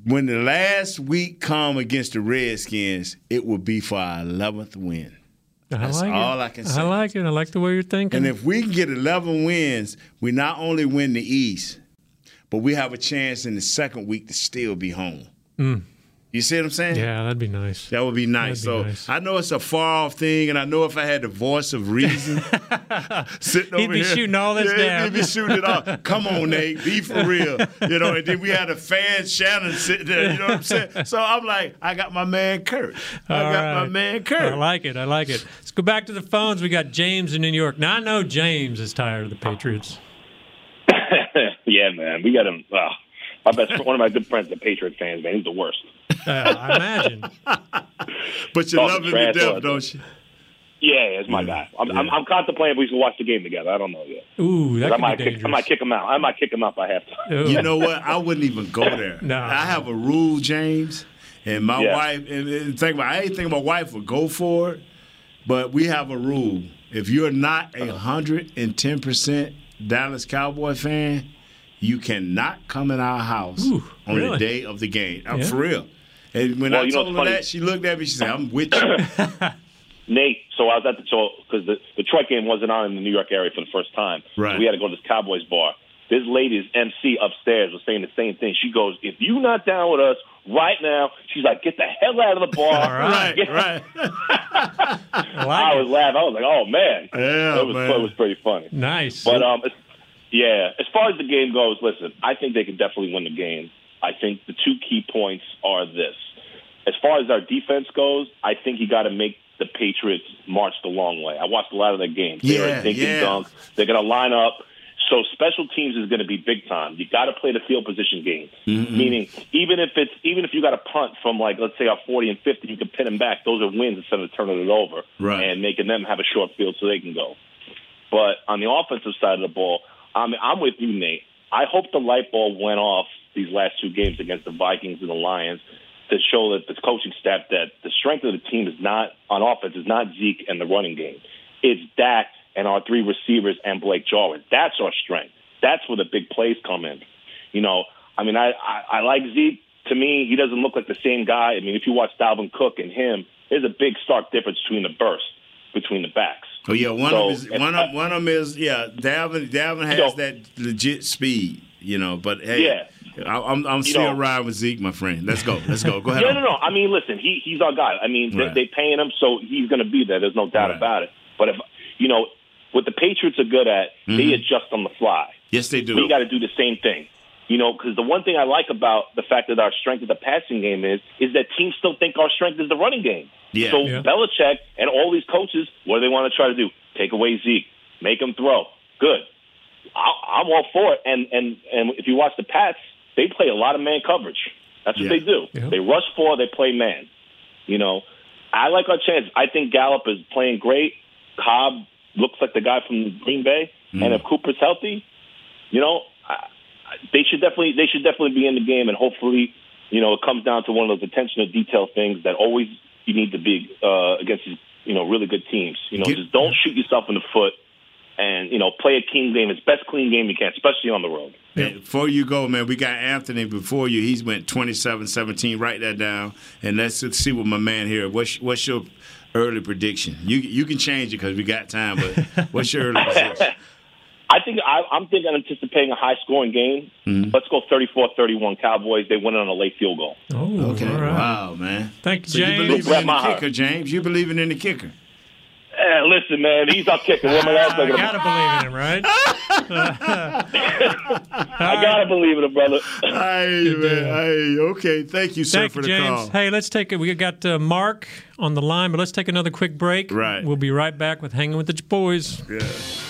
when the last week come against the Redskins, it will be for our eleventh win. I That's like all it. I can say. I like it. I like the way you're thinking. And if we can get 11 wins, we not only win the East, but we have a chance in the second week to still be home. Mm. You see what I'm saying? Yeah, that'd be nice. That would be nice. That'd so nice. I know it's a far off thing, and I know if I had the voice of reason sitting over here. He'd over be here, shooting all this yeah, down. He'd be shooting it off. Come on, Nate, be for real. You know, and then we had a fan Shannon sitting there. You know what I'm saying? So I'm like, I got my man Kurt. I All got my man Kurt. I like it. I like it. Let's go back to the phones. We got James in New York. Now I know James is tired of the Patriots. Yeah, man, we got him. Uh, my best, one of my good friends, the Patriot fans, man, he's the worst. Uh, I imagine. But you Talking love him to death, don't you? Yeah, it's my guy. I'm, I'm, I'm contemplating if we should watch the game together. I don't know yet. Ooh, that I might be kick, I might kick him out. I might kick him out if I have to. You know what? I wouldn't even go there. No. I have a rule, James, and my Yeah. wife. And, and think about, I ain't think my wife would go for it, but we have a rule. If you're not a hundred and ten percent Dallas Cowboy fan, you cannot come in our house Ooh, on really? the day of the game. I'm Yeah. for real. And when Well, I you told what's her funny? that, she looked at me. She said, "I'm with you." Nate, so I was at the so because the Detroit game wasn't on in the New York area for the first time. Right. So we had to go to this Cowboys bar. This lady's MC upstairs was saying the same thing. She goes, "If you not down with us right now," she's like, "Get the hell out of the bar." All right, Get- right. I I was laughing. I was like, "Oh man, Yeah, it was man. it was pretty funny." Nice. But um, it's- yeah, as far as the game goes, listen, I think they can definitely win the game. I think the two key points are this: as far as our defense goes, I think you got to make the Patriots march the long way. I watched a lot of their games. They're Yeah, a yeah. dunk. They're going to line up. So special teams is going to be big time. You got to play the field position game, Mm-hmm. meaning even if it's even if you got a punt from like let's say our forty and fifty, you can pin them back. Those are wins instead of turning it over Right. and making them have a short field so they can go. But on the offensive side of the ball, I'm, I'm with you, Nate. I hope the light bulb went off these last two games against the Vikings and the Lions to show that the coaching staff that the strength of the team is not on offense is not Zeke and the running game. It's Dak and our three receivers and Blake Jarwin. That's our strength. That's where the big plays come in. You know, I mean, I, I, I like Zeke. To me, he doesn't look like the same guy. I mean, if you watch Dalvin Cook and him, there's a big stark difference between the burst between the backs. Oh yeah, one So, of them is one of one of them is yeah. Dalvin Dalvin has So- that legit speed. you know. But hey, Yeah. I, I'm I'm still know- riding with Zeke, my friend. Let's go. Let's go. Go ahead. No, no, no. I mean, listen, he he's our guy. I mean, Right. they, they paying him, so he's going to be there. There's no doubt Right. about it. But if you know what the Patriots are good at, they Mhm. adjust on the fly. Yes, they do. We got to do the same thing. You know, because the one thing I like about the fact that our strength of the passing game is, is that teams still think our strength is the running game. Yeah. So Yeah. Belichick and all these coaches, what do they want to try to do? Take away Zeke, make him throw. Good. I, I'm all for it. And and and if you watch the Pats, they play a lot of man coverage. That's what Yeah. they do. They rush four, they play man. You know, I like our chance. I think Gallup is playing great. Cobb looks like the guy from Green Bay, and mm. if Cooper's healthy, you know, they should definitely they should definitely be in the game, and hopefully, you know, it comes down to one of those attention to detail things that always you need to be uh, against these you know really good teams. You know, just don't shoot yourself in the foot, and you know, play a clean game, as best clean game you can, especially on the road. Before you go, man, we got Anthony before you. He's went 27-17. Write that down, and let's see what my man here. What's what's your early prediction? You you can change it because we got time. But what's your early prediction? I think I, I'm thinking anticipating a high scoring game. Mm-hmm. Let's go 34-31 Cowboys. They win it on a late field goal. Oh, okay. Wow, man. Thank you, so you James. believe Brett in the kicker, James? You believing in the kicker? Hey, listen, man, he's our kicker. What am I else thinking Gotta about? believe in him, right? I gotta believe in him, brother. Hey, man. Hey, okay. Thank you, sir, Thank for you, the James. call. Hey, let's take it. We got uh, Mark on the line, but let's take another quick break. Right. We'll be right back with Hanging with the Boys. Yeah.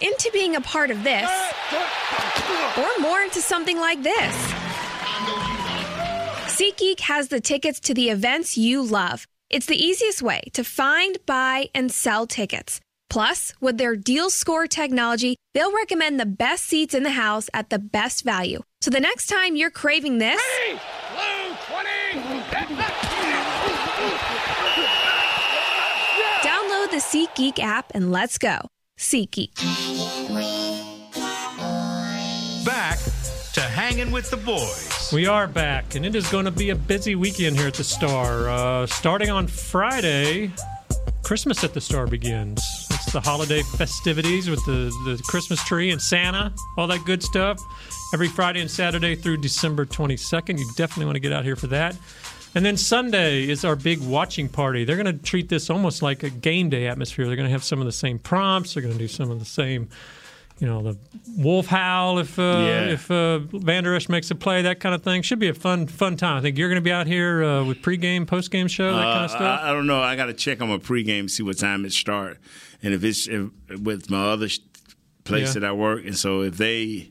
into being a part of this or more into something like this, SeatGeek has the tickets to the events you love. It's the easiest way to find, buy, and sell tickets. Plus, with their deal score technology, they'll recommend the best seats in the house at the best value. So the next time you're craving this, download the SeatGeek app and let's go. SeatGeek. Back to hanging with the boys. We are back, and it is going to be a busy weekend here at the Star. Uh, starting on Friday, Christmas at the Star begins. It's the holiday festivities with the, the Christmas tree and Santa, all that good stuff. Every Friday and Saturday through December 22nd. You definitely want to get out here for that. And then Sunday is our big watching party. They're going to treat this almost like a game day atmosphere. They're going to have some of the same prompts. They're going to do some of the same, you know, the wolf howl if uh, Yeah. if uh, Vander Esch makes a play, that kind of thing. Should be a fun fun time. I think you're going to be out here uh, with pregame, postgame show, that kind of Uh, stuff. I, I don't know. I got to check on my pregame, see what time it start, and if it's if, with my other place Yeah. that I work, and so if they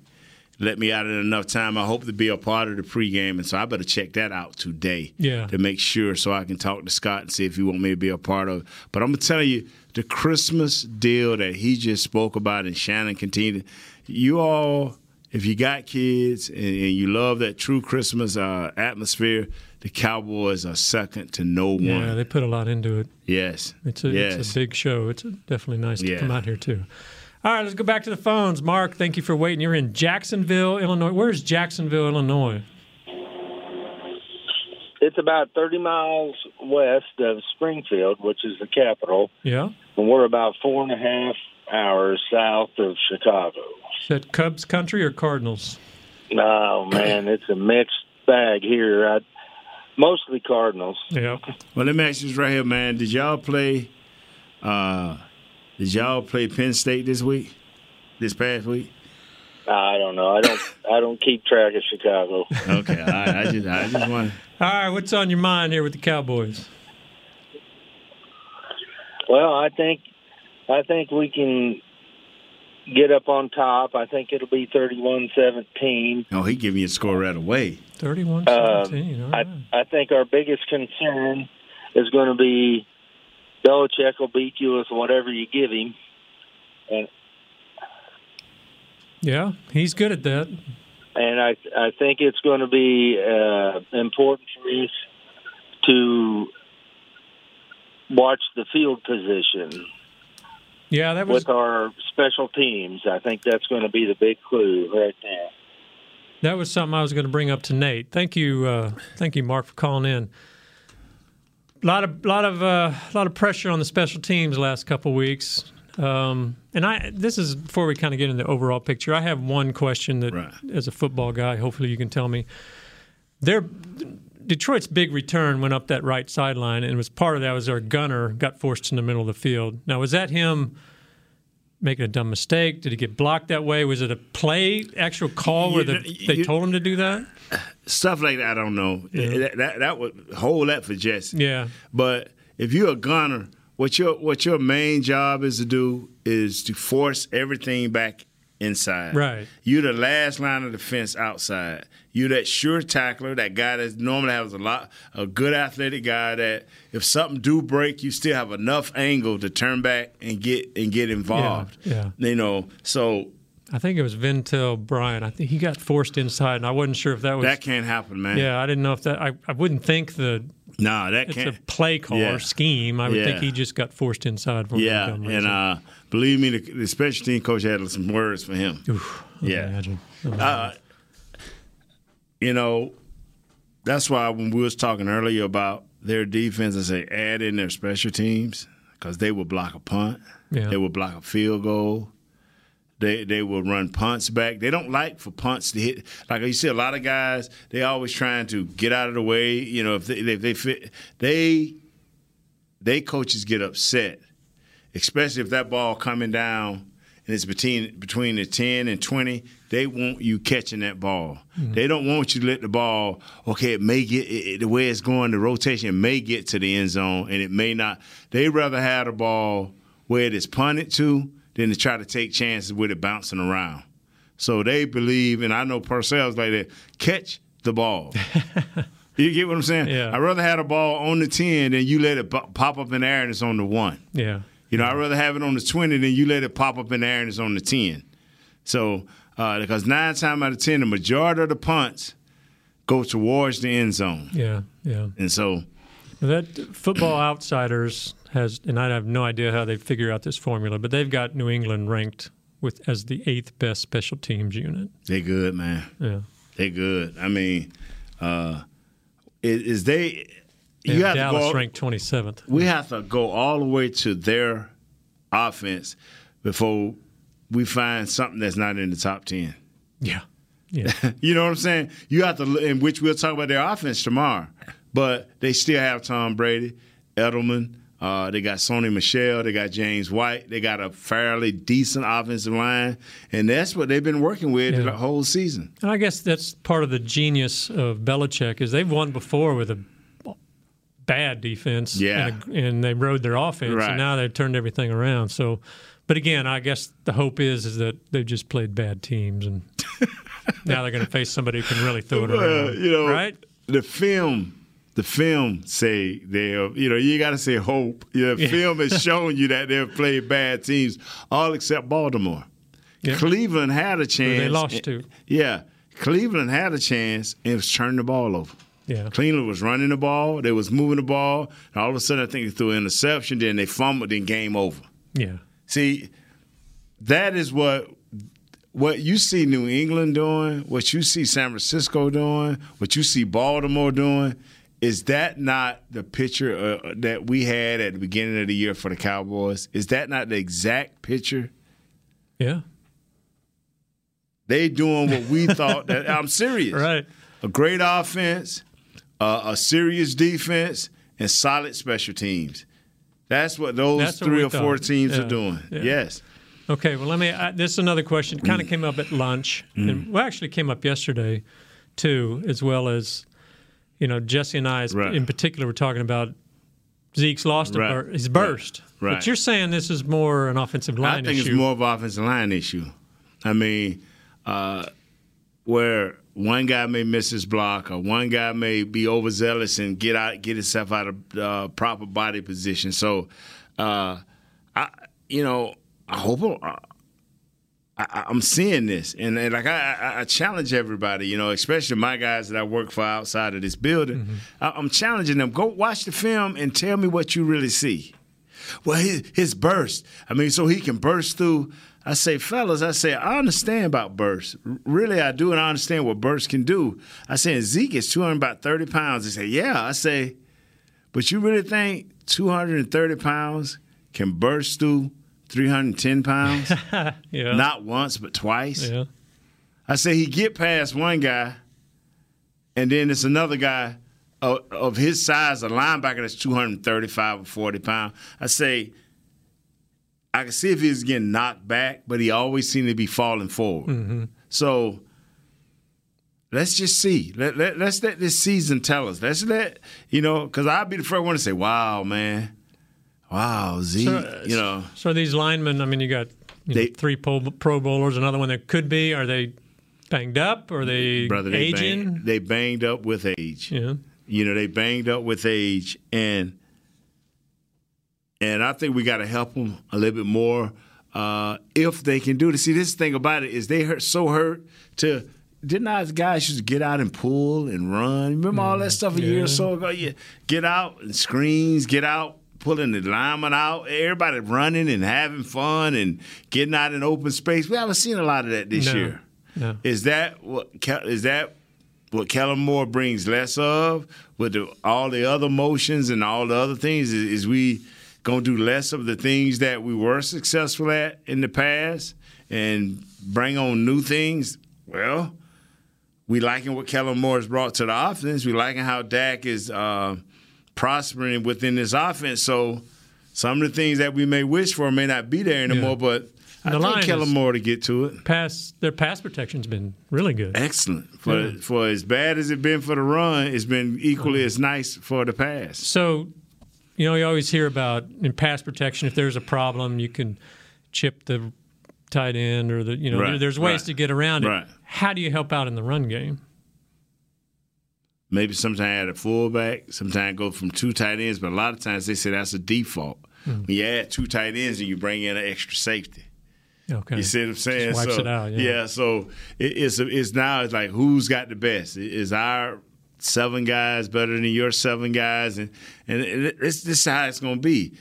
let me out in enough time, I hope to be a part of the pregame, and so I better check that out today. Yeah. to make sure, so I can talk to Scott and see if he want me to be a part of. It. But I'm gonna tell you the Christmas deal that he just spoke about, and Shannon continued. You all, if you got kids and, and you love that true Christmas uh, atmosphere, the Cowboys are second to no one. Yeah, they put a lot into it. Yes. It's a, yes. it's a big show. It's definitely nice to Yeah. come out here too. All right, let's go back to the phones. Mark, thank you for waiting. You're in Jacksonville, Illinois. Where's Jacksonville, Illinois? It's about 30 miles west of Springfield, which is the capital, Yeah. and we're about four and a half hours south of Chicago. Is that Cubs country or Cardinals? No, man, it's a mixed bag here. I, mostly Cardinals. Yeah. Well, let me ask you this right here, man. Did y'all play? Uh, did y'all play Penn State this week? This past week? I don't know. I don't. I don't keep track of Chicago. Okay, I, I just, I just want. All right, what's on your mind here with the Cowboys? Well, I think, I think we can get up on top. I think it'll be 31-17. Oh, he giving you a score right away. 31 Um, I, I think our biggest concern is going to be Belichick will beat you with whatever you give him, and Yeah, he's good at that. and I I think it's going to be uh, important for us to watch the field position Yeah, that was with our special teams. I think that's going to be the big clue right there. that was something I was going to bring up to Nate. Thank you, uh, thank you, Mark, for calling in. A lot of lot of uh, lot of pressure on the special teams last couple weeks. Um, and I this is before we kind of get into the overall picture. I have one question that, as a football guy, hopefully you can tell me. Their Detroit's big return went up that right sideline, and it was part of that was their gunner got forced in the middle of the field. Now, was that him making a dumb mistake? Did he get blocked that way? Was it a play, actual call where the, they you- told him to do that? Stuff like that, I don't know. That, that that would hold that for Jesse. Yeah. But if you're a gunner, what your what your main job is to do is to force everything back inside. Right. You're the last line of defense outside. You're that sure tackler, that guy that normally has a lot a good athletic guy that if something do break, you still have enough angle to turn back and get and get involved. Yeah. You know, so I think it was Ventell Bryant. I think he got forced inside, and I wasn't sure if that was that can't happen, man. Yeah, I didn't know if that. I, I wouldn't think the. No, that it's can't. a play call Yeah. or scheme. I would think he just got forced inside for Yeah, and uh, believe me, the, the special team coach had some words for him. yeah, imagine. Uh, you know, that's why when we was talking earlier about their defense, I say add in their special teams because they will block a punt, Yeah. they will block a field goal. They they will run punts back. They don't like for punts to hit. Like you see, a lot of guys they always trying to get out of the way. You know, if they if they fit, they they coaches get upset, especially if that ball coming down and it's between between the ten and twenty. They want you catching that ball. Mm-hmm. They don't want you to let the ball. Okay, it may get it, it- the way it's going. The rotation may get to the end zone, and it may not. They rather have the ball where it is punted to than to try to take chances with it bouncing around. So they believe, and I know Parcells like that. Catch the ball. you get what I'm saying? Yeah. I'd rather have a ball on the ten than you let it pop up in the air and it's on the one. yeah. You know, I'd rather have it on the 20 than you let it pop up in the air and it's on the 10. So, uh, because nine times out of 10, the majority of the punts go towards the end zone. Yeah, yeah. And so, That Football Outsiders has, and I have no idea how they figure out this formula, but they've got New England ranked with as the eighth best special teams unit. they good, man. Yeah. They good. I mean, uh, is, is they, They you have Dallas to go, ranked 27th. we have to go all the way to their offense before we find something that's not in the top 10. Yeah. Yeah. you know what I'm saying? You have to, in which we'll talk about their offense tomorrow, but they still have Tom Brady, Edelman. Uh, they got Sony Michel. They got James White. They got a fairly decent offensive line, and that's what they've been working with Yeah. the whole season. And I guess that's part of the genius of Belichick is they've won before with a bad defense. Yeah. And, a- and they rode their offense, Right. and now they've turned everything around. So, but again, I guess the hope is is that they've just played bad teams, and now they're going to face somebody who can really throw it Well, around. you know, right? The film, the film say they, you know, you got to say hope. The Yeah. film has shown you that they've played bad teams, all except Baltimore. Cleveland had a chance. they lost to. Yeah, Cleveland had a chance and was turning the ball over. Yeah. Cleveland was running the ball, they was moving the ball, and all of a sudden I think they threw an interception, then they fumbled, then game over. Yeah. See, that is what what you see New England doing, what you see San Francisco doing, what you see Baltimore doing. Is that not the picture uh, that we had at the beginning of the year for the Cowboys? Is that not the exact picture? Yeah. They doing what we thought. That I'm serious. Right. A great offense, uh, a serious defense, and solid special teams. That's what those That's three we or four thought. teams Yeah. are doing. Yeah. Yes. Okay, well, let me. Uh, this is another question. Kind of came up at lunch, Mm. and well, actually came up yesterday, too, as well as, you know, Jesse and I, Right. in particular, were talking about Zeke's lost Right. bur- his burst. Right. But you're saying this is more an offensive line I think issue. it's more of an offensive line issue. I mean, uh, where one guy may miss his block, or one guy may be overzealous and get out, get himself out of uh, proper body position. So, uh, I, you know, I hope. Uh, I, I'm seeing this, and, and like I, I, I challenge everybody, you know, especially my guys that I work for outside of this building. I, I'm challenging them. Go watch the film and tell me what you really see. Well, his, his burst. I mean, so he can burst through. I say, fellas, I say, I understand about burst. Really, I do, and I understand what burst can do. I say, and Zeke is 200 about 30 pounds. They say, yeah. I say, but you really think 230 pounds can burst through 310 pounds? yeah. Not once, but twice. Yeah. I say he get past one guy, and then it's another guy of, of his size, a linebacker that's 235 or 40 pounds. I say, I can see if he was getting knocked back, but he always seemed to be falling forward. Mm-hmm. So let's just see. Let, let, let's let this season tell us. Let's let, you know, because I'd be the first one to say, wow, man. Wow, Z. So, you know, So these linemen, I mean, you got you know, three pro, pro bowlers, another one that could be. Are they banged up? Or are they brother, they aging? bang, they banged up with age. Yeah. You know, they banged up with age, and and I think we got to help them a little bit more uh, if they can do it. See, this thing about it is they hurt so hurt to. Didn't our guys used to get out and pull and run? Remember all that stuff a year or so ago? Yeah, get out and screens, get out, pulling the lineman out, everybody running and having fun and getting out in open space. We haven't seen a lot of that this No. year. No. Is that what is that what Kellen Moore brings less of with the, all the other motions and all the other things? Is, is we gonna do less of the things that we were successful at in the past and bring on new things? Well, we liking what Kellen Moore has brought to the offense. We liking how Dak is uh, prospering within this offense. So some of the things that we may wish for may not be there anymore, but I The think Kellen Moore to get to it. Pass their pass protection's been really good. Excellent. For Yeah. for as bad as it's been for the run, it's been equally as nice for the pass. So, you know, you always hear about in pass protection, if there's a problem, you can chip the tight end or the, you know, Right, there- there's ways right, to get around it. right. How do you help out in the run game? Maybe sometimes add a fullback, sometimes go from two tight ends, but a lot of times they say that's a default. Hmm. When you add two tight ends and you bring in an extra safety. Okay. You see what I'm saying? So, it out, yeah. so it, it's it's now it's like who's got the best? Is our seven guys better than your seven guys? And and this is how it's going to be.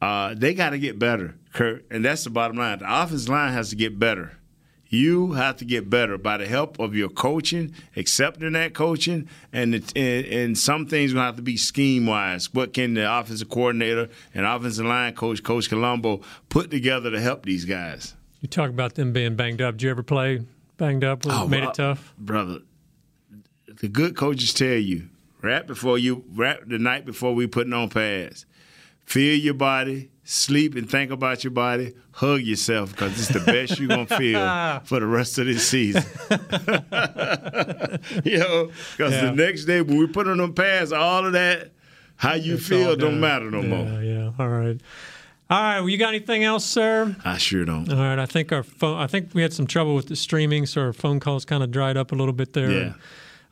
Uh, they got to get better, Kurt, and that's the bottom line. The offensive line has to get better. You have to get better by the help of your coaching, accepting that coaching, and it, and, and some things will have to be scheme wise. What can the offensive coordinator and offensive line coach, Coach Colombo, put together to help these guys? You talk about them being banged up. Did you ever play banged up? It made it tough? brother. The good coaches tell you right before you, right the night before we putting on pads, feel your body, sleep and think about your body, hug yourself because it's the best you're gonna feel for the rest of this season. you know, because Yeah. the next day when we put on them pads, all of that, how you It's feel don't matter no yeah, more. Yeah, All right. All right. Well, you got anything else, sir? I sure don't. All right. I think our phone. I think we had some trouble with the streaming, so our phone calls kind of dried up a little bit there. Yeah.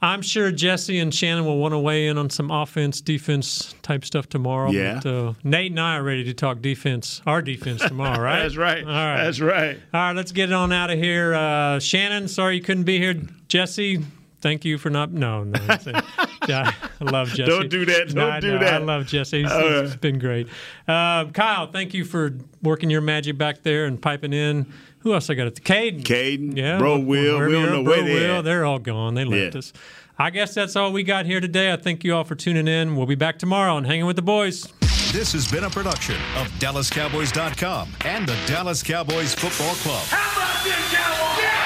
I'm sure Jesse and Shannon will want to weigh in on some offense, defense type stuff tomorrow. Yeah. But, uh, Nate and I are ready to talk defense, our defense tomorrow, right? That's right. All right. That's right. All right. Let's get it on out of here. Uh, Shannon, sorry you couldn't be here. Jesse, thank you for not. No, no. yeah, I love Jesse. Don't do that. Don't I do know. that. I love Jesse. He's, right. been great. Uh, Kyle, thank you for working your magic back there and piping in. Who else I got at the Caden? Caden, yeah, Bro Will, we don't know Bro where they Will, they're all gone. They left Yeah. us. I guess that's all we got here today. I thank you all for tuning in. We'll be back tomorrow on Hanging with the Boys. This has been a production of DallasCowboys.com and the Dallas Cowboys Football Club. How about this, Cowboys?